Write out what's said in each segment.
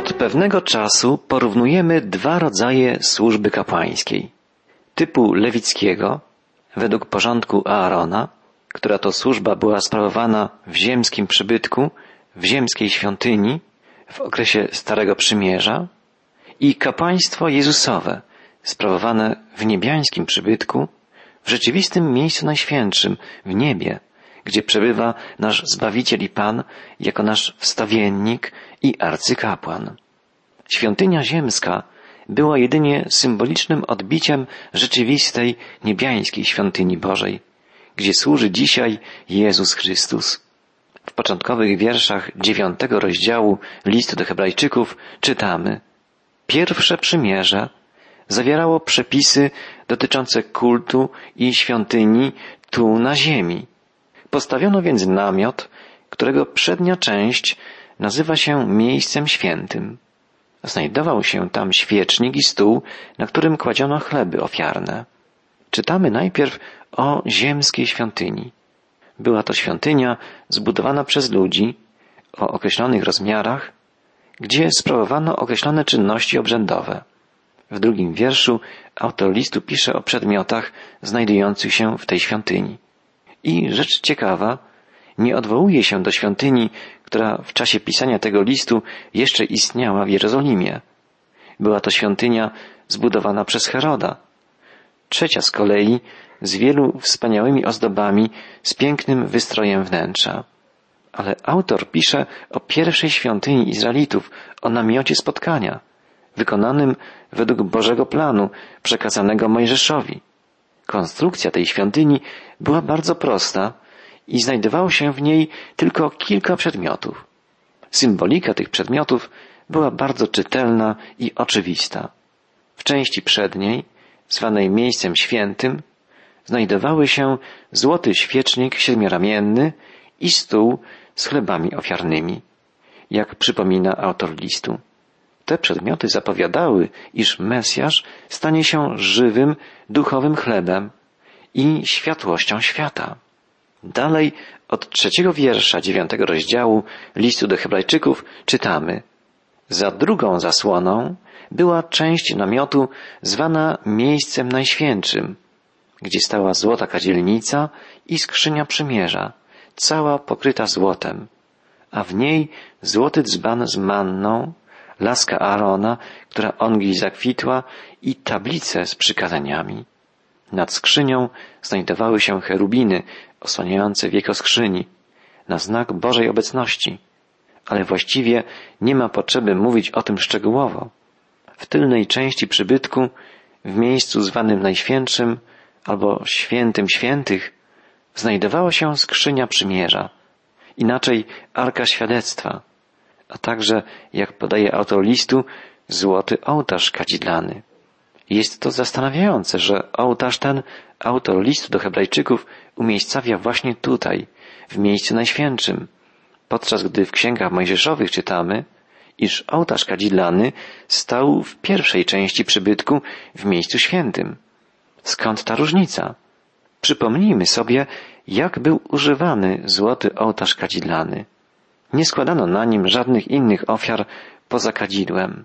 Od pewnego czasu porównujemy dwa rodzaje służby kapłańskiej. Typu lewickiego, według porządku Aarona, która to służba była sprawowana w ziemskim przybytku, w ziemskiej świątyni, w okresie Starego Przymierza, i kapłaństwo Jezusowe, sprawowane w niebiańskim przybytku, w rzeczywistym miejscu najświętszym, w niebie, gdzie przebywa nasz Zbawiciel i Pan jako nasz wstawiennik i arcykapłan. Świątynia ziemska była jedynie symbolicznym odbiciem rzeczywistej niebiańskiej świątyni Bożej, gdzie służy dzisiaj Jezus Chrystus. W początkowych wierszach dziewiątego rozdziału listu do Hebrajczyków czytamy Pierwsze przymierze zawierało przepisy dotyczące kultu i świątyni tu na ziemi. Postawiono więc namiot, którego przednia część nazywa się miejscem świętym. Znajdował się tam świecznik i stół, na którym kładziono chleby ofiarne. Czytamy najpierw o ziemskiej świątyni. Była to świątynia zbudowana przez ludzi o określonych rozmiarach, gdzie sprawowano określone czynności obrzędowe. W drugim wierszu autor listu pisze o przedmiotach znajdujących się w tej świątyni. I rzecz ciekawa, nie odwołuje się do świątyni, która w czasie pisania tego listu jeszcze istniała w Jerozolimie. Była to świątynia zbudowana przez Heroda. Trzecia z kolei z wielu wspaniałymi ozdobami, z pięknym wystrojem wnętrza. Ale autor pisze o pierwszej świątyni Izraelitów, o namiocie spotkania, wykonanym według Bożego planu przekazanego Mojżeszowi. Konstrukcja tej świątyni była bardzo prosta i znajdowało się w niej tylko kilka przedmiotów. Symbolika tych przedmiotów była bardzo czytelna i oczywista. W części przedniej, zwanej miejscem świętym, znajdowały się złoty świecznik siedmioramienny i stół z chlebami ofiarnymi, jak przypomina autor listu. Te przedmioty zapowiadały, iż Mesjasz stanie się żywym, duchowym chlebem i światłością świata. Dalej od trzeciego wiersza dziewiątego rozdziału listu do Hebrajczyków czytamy Za drugą zasłoną była część namiotu zwana miejscem najświętszym, gdzie stała złota kadzielnica i skrzynia przymierza, cała pokryta złotem, a w niej złoty dzban z manną, laska Aarona, która ongi zakwitła i tablice z przykazaniami. Nad skrzynią znajdowały się cherubiny osłaniające wieko skrzyni, na znak Bożej obecności, ale właściwie nie ma potrzeby mówić o tym szczegółowo. W tylnej części przybytku, w miejscu zwanym Najświętszym albo Świętym Świętych, znajdowała się skrzynia przymierza, inaczej Arka Świadectwa, a także, jak podaje autor listu, złoty ołtarz kadzidlany. Jest to zastanawiające, że ołtarz ten autor listu do Hebrajczyków umiejscawia właśnie tutaj, w miejscu najświętszym, podczas gdy w księgach mojżeszowych czytamy, iż ołtarz kadzidlany stał w pierwszej części przybytku w miejscu świętym. Skąd ta różnica? Przypomnijmy sobie, jak był używany złoty ołtarz kadzidlany. Nie składano na nim żadnych innych ofiar poza kadzidłem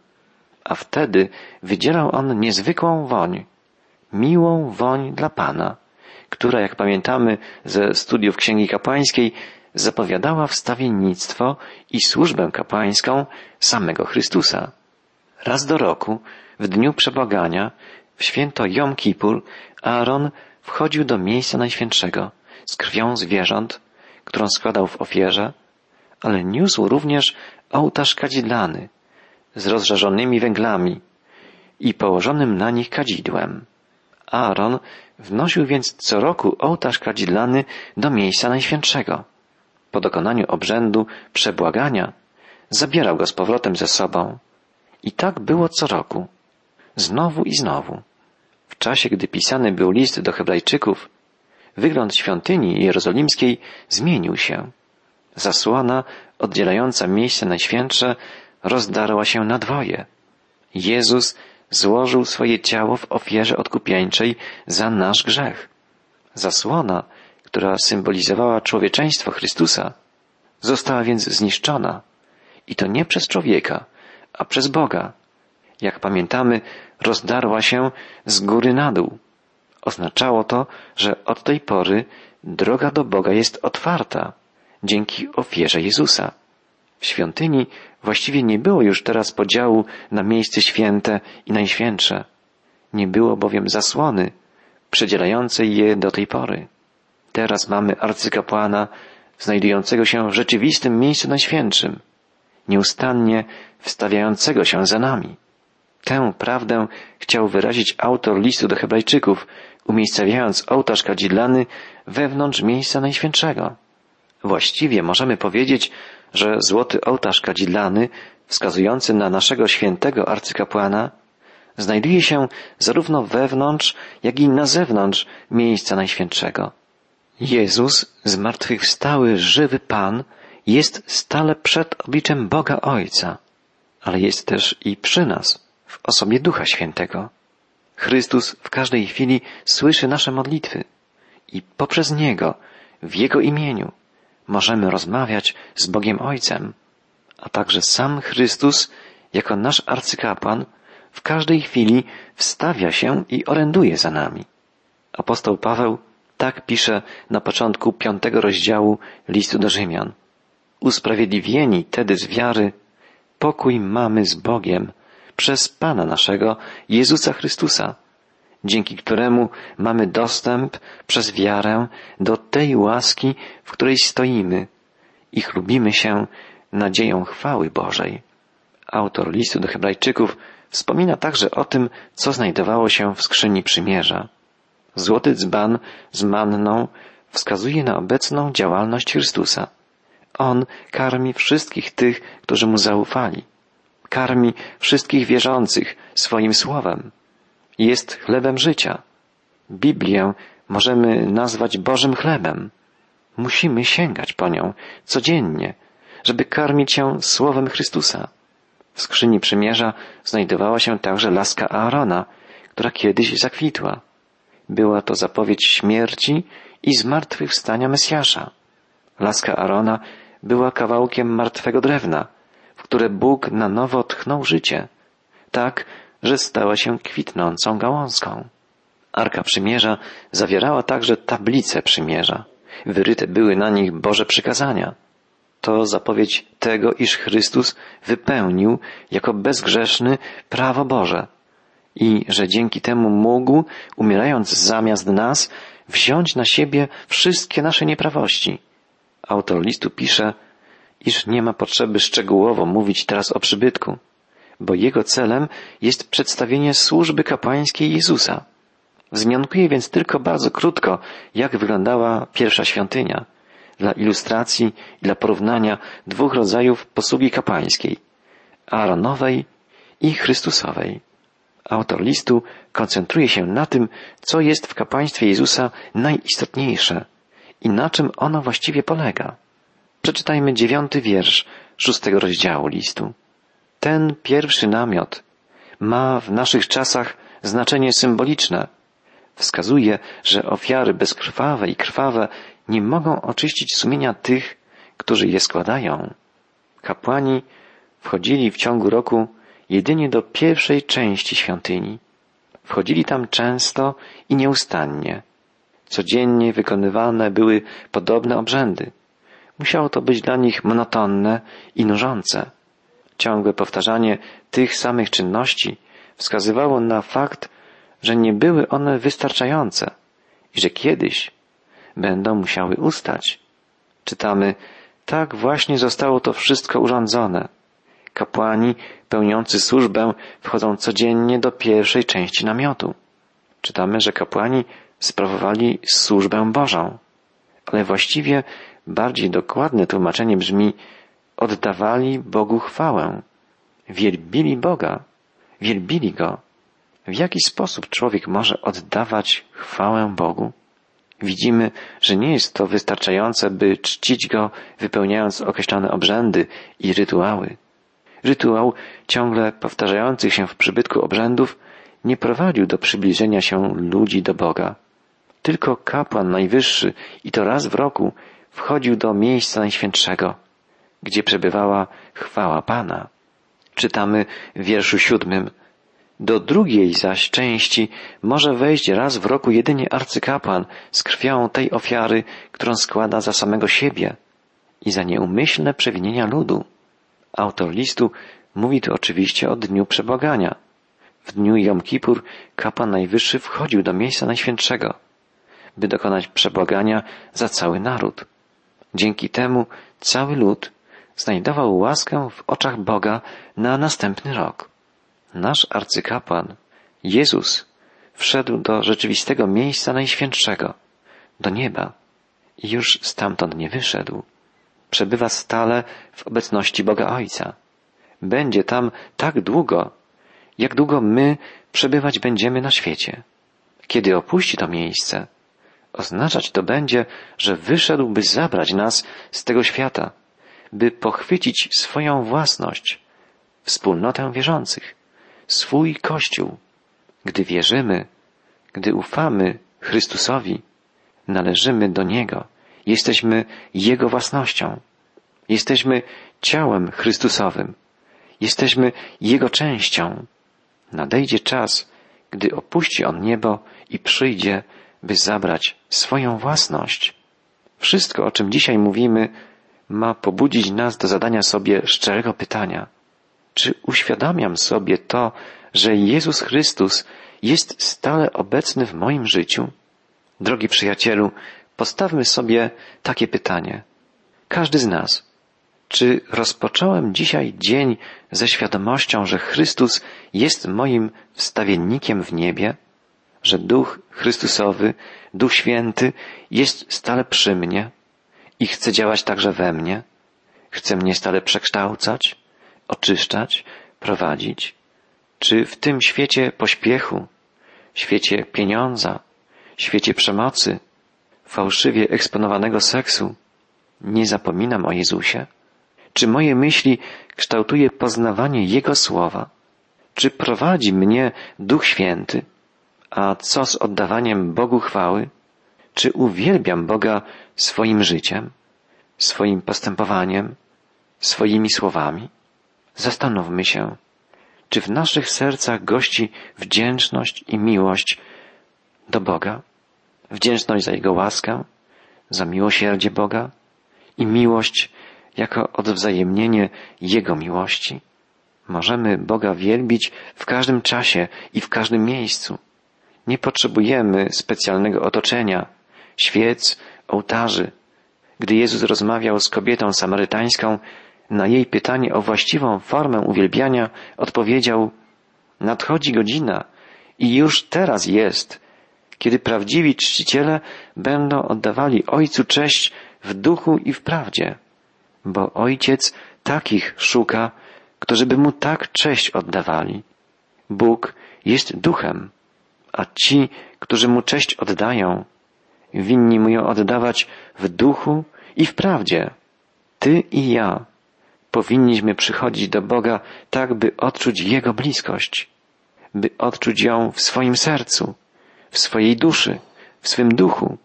a wtedy wydzielał on niezwykłą woń, miłą woń dla Pana, która, jak pamiętamy ze studiów Księgi Kapłańskiej, zapowiadała wstawiennictwo i służbę kapłańską samego Chrystusa. Raz do roku, w dniu przebogania, w święto Jom Kippur, Aaron wchodził do miejsca najświętszego z krwią zwierząt, którą składał w ofierze, ale niósł również ołtarz kadzidlany, z rozżarzonymi węglami i położonym na nich kadzidłem. Aaron wnosił więc co roku ołtarz kadzidlany do miejsca najświętszego. Po dokonaniu obrzędu przebłagania zabierał go z powrotem ze sobą. I tak było co roku. Znowu i znowu. W czasie, gdy pisany był list do Hebrajczyków, wygląd świątyni jerozolimskiej zmienił się. Zasłona oddzielająca miejsce najświętsze rozdarła się na dwoje. Jezus złożył swoje ciało w ofierze odkupieńczej za nasz grzech. Zasłona, która symbolizowała człowieczeństwo Chrystusa, została więc zniszczona i to nie przez człowieka, a przez Boga. Jak pamiętamy, rozdarła się z góry na dół. Oznaczało to, że od tej pory droga do Boga jest otwarta dzięki ofierze Jezusa. W świątyni właściwie nie było już teraz podziału na miejsce święte i najświętsze. Nie było bowiem zasłony przedzielającej je do tej pory. Teraz mamy arcykapłana znajdującego się w rzeczywistym miejscu najświętszym, nieustannie wstawiającego się za nami. Tę prawdę chciał wyrazić autor listu do Hebrajczyków, umiejscawiając ołtarz kadzidlany wewnątrz miejsca najświętszego. Właściwie możemy powiedzieć, że złoty ołtarz kadzidlany, wskazujący na naszego świętego arcykapłana, znajduje się zarówno wewnątrz, jak i na zewnątrz miejsca najświętszego. Jezus, zmartwychwstały, żywy Pan, jest stale przed obliczem Boga Ojca, ale jest też i przy nas, w osobie Ducha Świętego. Chrystus w każdej chwili słyszy nasze modlitwy i poprzez Niego, w Jego imieniu, możemy rozmawiać z Bogiem Ojcem, a także sam Chrystus, jako nasz arcykapłan, w każdej chwili wstawia się i oręduje za nami. Apostoł Paweł tak pisze na początku piątego rozdziału listu do Rzymian. Usprawiedliwieni tedy z wiary, pokój mamy z Bogiem przez Pana naszego Jezusa Chrystusa, dzięki któremu mamy dostęp przez wiarę do tej łaski, w której stoimy i chlubimy się nadzieją chwały Bożej. Autor listu do Hebrajczyków wspomina także o tym, co znajdowało się w skrzyni przymierza. Złoty dzban z manną wskazuje na obecną działalność Chrystusa. On karmi wszystkich tych, którzy mu zaufali. Karmi wszystkich wierzących swoim słowem. Jest chlebem życia. Biblię możemy nazwać Bożym chlebem. Musimy sięgać po nią codziennie, żeby karmić się słowem Chrystusa. W skrzyni przymierza znajdowała się także laska Aarona, która kiedyś zakwitła. Była to zapowiedź śmierci i zmartwychwstania Mesjasza. Laska Arona była kawałkiem martwego drewna, w które Bóg na nowo tchnął życie, tak, że stała się kwitnącą gałązką. Arka Przymierza zawierała także tablice Przymierza. Wyryte były na nich Boże przykazania. To zapowiedź tego, iż Chrystus wypełnił jako bezgrzeszny prawo Boże i że dzięki temu mógł, umierając zamiast nas, wziąć na siebie wszystkie nasze nieprawości. Autor listu pisze, iż nie ma potrzeby szczegółowo mówić teraz o przybytku, bo jego celem jest przedstawienie służby kapłańskiej Jezusa. Wzmiankuję więc tylko bardzo krótko, jak wyglądała pierwsza świątynia, dla ilustracji i dla porównania dwóch rodzajów posługi kapłańskiej, Aaronowej i Chrystusowej. Autor listu koncentruje się na tym, co jest w kapłaństwie Jezusa najistotniejsze i na czym ono właściwie polega. Przeczytajmy dziewiąty wiersz szóstego rozdziału listu. Ten pierwszy namiot ma w naszych czasach znaczenie symboliczne. Wskazuje, że ofiary bezkrwawe i krwawe nie mogą oczyścić sumienia tych, którzy je składają. Kapłani wchodzili w ciągu roku jedynie do pierwszej części świątyni. Wchodzili tam często i nieustannie. Codziennie wykonywane były podobne obrzędy. Musiało to być dla nich monotonne i nużące. Ciągłe powtarzanie tych samych czynności wskazywało na fakt, że nie były one wystarczające i że kiedyś będą musiały ustać. Czytamy, tak właśnie zostało to wszystko urządzone. Kapłani pełniący służbę wchodzą codziennie do pierwszej części namiotu. Czytamy, że kapłani sprawowali służbę Bożą. Ale właściwie bardziej dokładne tłumaczenie brzmi oddawali Bogu chwałę. Wielbili Boga. Wielbili Go. W jaki sposób człowiek może oddawać chwałę Bogu? Widzimy, że nie jest to wystarczające, by czcić Go wypełniając określone obrzędy i rytuały. Rytuał ciągle powtarzających się w przybytku obrzędów nie prowadził do przybliżenia się ludzi do Boga. Tylko kapłan najwyższy i to raz w roku wchodził do miejsca najświętszego, gdzie przebywała chwała Pana. Czytamy w wierszu siódmym. Do drugiej zaś części może wejść raz w roku jedynie arcykapłan z krwią tej ofiary, którą składa za samego siebie i za nieumyślne przewinienia ludu. Autor listu mówi tu oczywiście o dniu przebłagania. W dniu Jom Kippur kapłan najwyższy wchodził do miejsca najświętszego, by dokonać przebłagania za cały naród. Dzięki temu cały lud znajdował łaskę w oczach Boga na następny rok. Nasz arcykapłan, Jezus, wszedł do rzeczywistego miejsca najświętszego, do nieba i już stamtąd nie wyszedł. Przebywa stale w obecności Boga Ojca. Będzie tam tak długo, jak długo my przebywać będziemy na świecie. Kiedy opuści to miejsce, oznaczać to będzie, że wyszedł, by zabrać nas z tego świata, by pochwycić swoją własność, wspólnotę wierzących, swój Kościół. Gdy wierzymy, gdy ufamy Chrystusowi, należymy do Niego, jesteśmy Jego własnością, jesteśmy ciałem Chrystusowym, jesteśmy Jego częścią. Nadejdzie czas, gdy opuści On niebo i przyjdzie, by zabrać swoją własność. Wszystko, o czym dzisiaj mówimy, ma pobudzić nas do zadania sobie szczerego pytania. Czy uświadamiam sobie to, że Jezus Chrystus jest stale obecny w moim życiu? Drogi przyjacielu, postawmy sobie takie pytanie. Każdy z nas. Czy rozpocząłem dzisiaj dzień ze świadomością, że Chrystus jest moim wstawiennikiem w niebie? Że Duch Chrystusowy, Duch Święty jest stale przy mnie i chce działać także we mnie? Chce mnie stale przekształcać, oczyszczać, prowadzić? Czy w tym świecie pośpiechu, świecie pieniądza, świecie przemocy, fałszywie eksponowanego seksu, nie zapominam o Jezusie? Czy moje myśli kształtuje poznawanie Jego słowa? Czy prowadzi mnie Duch Święty? A co z oddawaniem Bogu chwały? Czy uwielbiam Boga swoim życiem, swoim postępowaniem, swoimi słowami? Zastanówmy się, czy w naszych sercach gości wdzięczność i miłość do Boga? Wdzięczność za Jego łaskę, za miłosierdzie Boga i miłość jako odwzajemnienie Jego miłości. Możemy Boga wielbić w każdym czasie i w każdym miejscu. Nie potrzebujemy specjalnego otoczenia, świec, ołtarzy. Gdy Jezus rozmawiał z kobietą samarytańską, na jej pytanie o właściwą formę uwielbiania odpowiedział Nadchodzi godzina i już teraz jest, kiedy prawdziwi czciciele będą oddawali Ojcu cześć w duchu i w prawdzie, bo Ojciec takich szuka, którzy by Mu tak cześć oddawali. Bóg jest duchem, a ci, którzy Mu cześć oddają, winni Mu ją oddawać w duchu i w prawdzie. Ty i ja powinniśmy przychodzić do Boga tak, by odczuć Jego bliskość, by odczuć ją w swoim sercu, w swojej duszy, w swym duchu,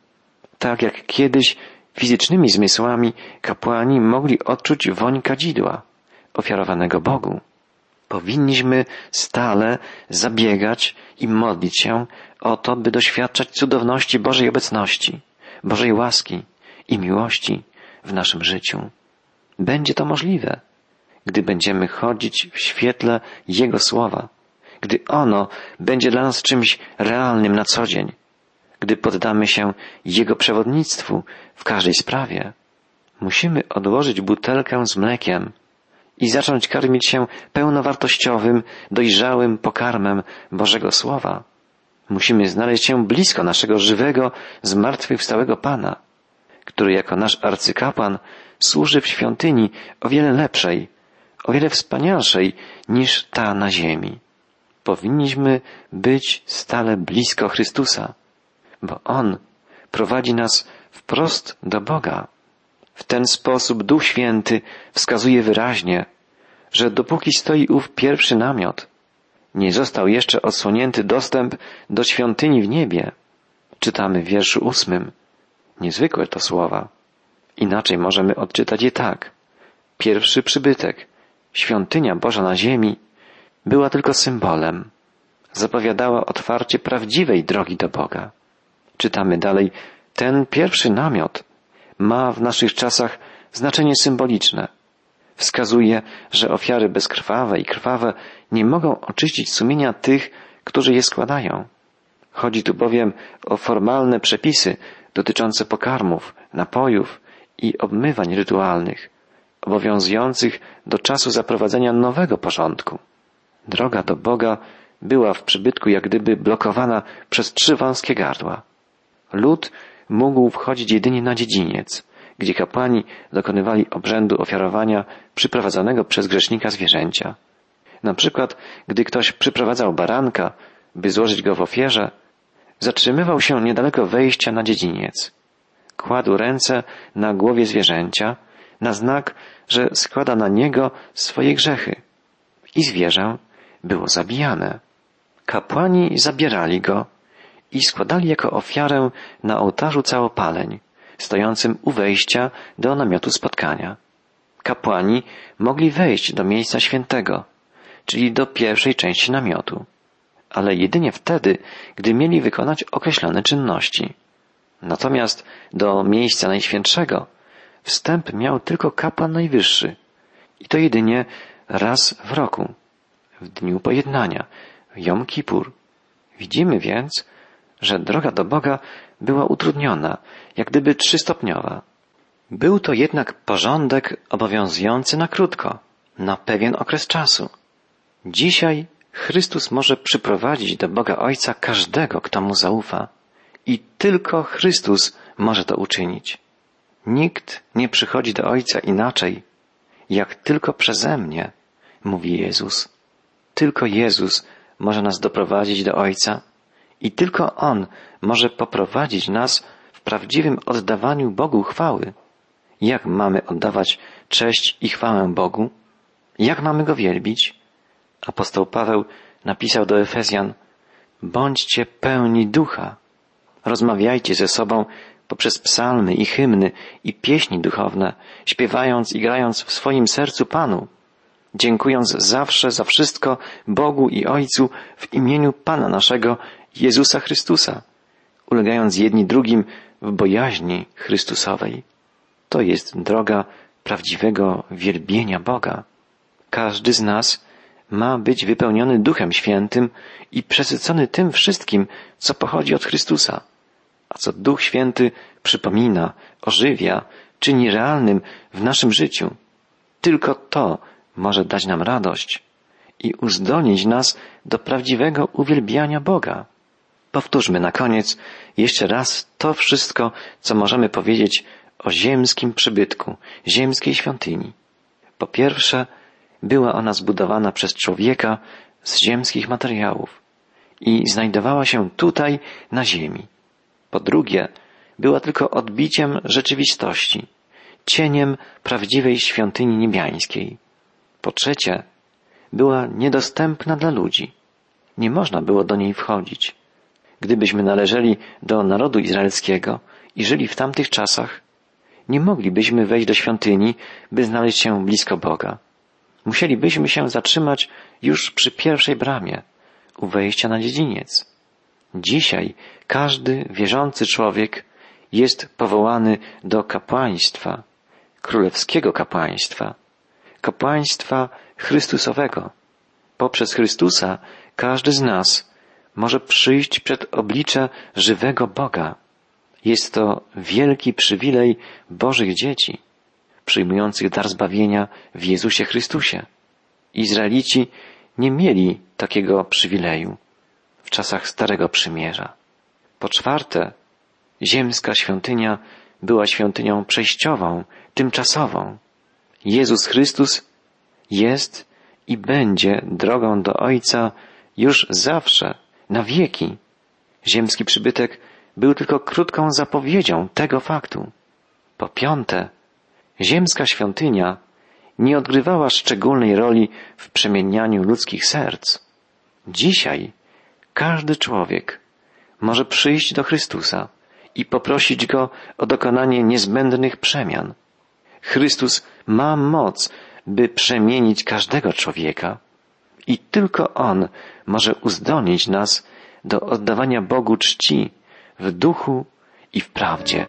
tak jak kiedyś fizycznymi zmysłami kapłani mogli odczuć woń kadzidła ofiarowanego Bogu. Powinniśmy stale zabiegać i modlić się o to, by doświadczać cudowności Bożej obecności, Bożej łaski i miłości w naszym życiu. Będzie to możliwe, gdy będziemy chodzić w świetle Jego słowa, gdy ono będzie dla nas czymś realnym na co dzień, gdy poddamy się Jego przewodnictwu w każdej sprawie. Musimy odłożyć butelkę z mlekiem i zacząć karmić się pełnowartościowym, dojrzałym pokarmem Bożego Słowa. Musimy znaleźć się blisko naszego żywego, zmartwychwstałego Pana, który jako nasz arcykapłan służy w świątyni o wiele lepszej, o wiele wspanialszej niż ta na ziemi. Powinniśmy być stale blisko Chrystusa, bo On prowadzi nas wprost do Boga. W ten sposób Duch Święty wskazuje wyraźnie, że dopóki stoi ów pierwszy namiot, nie został jeszcze odsłonięty dostęp do świątyni w niebie. Czytamy w wierszu ósmym. Niezwykłe to słowa. Inaczej możemy odczytać je tak. Pierwszy przybytek, świątynia Boża na ziemi była tylko symbolem. Zapowiadała otwarcie prawdziwej drogi do Boga. Czytamy dalej, ten pierwszy namiot ma w naszych czasach znaczenie symboliczne. Wskazuje, że ofiary bezkrwawe i krwawe nie mogą oczyścić sumienia tych, którzy je składają. Chodzi tu bowiem o formalne przepisy dotyczące pokarmów, napojów i obmywań rytualnych, obowiązujących do czasu zaprowadzenia nowego porządku. Droga do Boga była w przybytku jak gdyby blokowana przez trzy wąskie gardła. Lud mógł wchodzić jedynie na dziedziniec, gdzie kapłani dokonywali obrzędu ofiarowania przyprowadzonego przez grzesznika zwierzęcia. Na przykład, gdy ktoś przyprowadzał baranka, by złożyć go w ofierze, zatrzymywał się niedaleko wejścia na dziedziniec. Kładł ręce na głowie zwierzęcia, na znak, że składa na niego swoje grzechy. I zwierzę było zabijane. Kapłani zabierali go i składali jako ofiarę na ołtarzu całopaleń, stojącym u wejścia do namiotu spotkania. Kapłani mogli wejść do miejsca świętego, czyli do pierwszej części namiotu, ale jedynie wtedy, gdy mieli wykonać określone czynności. Natomiast do miejsca najświętszego wstęp miał tylko kapłan najwyższy i to jedynie raz w roku, w dniu pojednania, Jom Kippur. Widzimy więc, że droga do Boga była utrudniona, jak gdyby trzystopniowa. Był to jednak porządek obowiązujący na krótko, na pewien okres czasu. Dzisiaj Chrystus może przyprowadzić do Boga Ojca każdego, kto mu zaufa. I tylko Chrystus może to uczynić. Nikt nie przychodzi do Ojca inaczej, jak tylko przeze mnie, mówi Jezus. Tylko Jezus może nas doprowadzić do Ojca i tylko On może poprowadzić nas w prawdziwym oddawaniu Bogu chwały. Jak mamy oddawać cześć i chwałę Bogu? Jak mamy Go wielbić? Apostoł Paweł napisał do Efezjan, bądźcie pełni ducha. Rozmawiajcie ze sobą poprzez psalmy i hymny i pieśni duchowne, śpiewając i grając w swoim sercu Panu, dziękując zawsze za wszystko Bogu i Ojcu w imieniu Pana naszego Jezusa Chrystusa, ulegając jedni drugim w bojaźni Chrystusowej. To jest droga prawdziwego wielbienia Boga. Każdy z nas ma być wypełniony Duchem Świętym i przesycony tym wszystkim, co pochodzi od Chrystusa, a co Duch Święty przypomina, ożywia, czyni realnym w naszym życiu. Tylko to może dać nam radość i uzdolnić nas do prawdziwego uwielbiania Boga. Powtórzmy na koniec jeszcze raz to wszystko, co możemy powiedzieć o ziemskim przybytku, ziemskiej świątyni. Po pierwsze, była ona zbudowana przez człowieka z ziemskich materiałów i znajdowała się tutaj na ziemi. Po drugie, była tylko odbiciem rzeczywistości, cieniem prawdziwej świątyni niebiańskiej. Po trzecie, była niedostępna dla ludzi. Nie można było do niej wchodzić. Gdybyśmy należeli do narodu izraelskiego i żyli w tamtych czasach, nie moglibyśmy wejść do świątyni, by znaleźć się blisko Boga. Musielibyśmy się zatrzymać już przy pierwszej bramie, u wejścia na dziedziniec. Dzisiaj każdy wierzący człowiek jest powołany do kapłaństwa, królewskiego kapłaństwa, kapłaństwa Chrystusowego. Poprzez Chrystusa każdy z nas może przyjść przed oblicze żywego Boga. Jest to wielki przywilej Bożych dzieci przyjmujących dar zbawienia w Jezusie Chrystusie. Izraelici nie mieli takiego przywileju w czasach Starego Przymierza. Po czwarte, ziemska świątynia była świątynią przejściową, tymczasową. Jezus Chrystus jest i będzie drogą do Ojca już zawsze, na wieki. Ziemski przybytek był tylko krótką zapowiedzią tego faktu. Po piąte, Ziemska świątynia nie odgrywała szczególnej roli w przemienianiu ludzkich serc. Dzisiaj każdy człowiek może przyjść do Chrystusa i poprosić Go o dokonanie niezbędnych przemian. Chrystus ma moc, by przemienić każdego człowieka i tylko On może uzdolnić nas do oddawania Bogu czci w duchu i w prawdzie.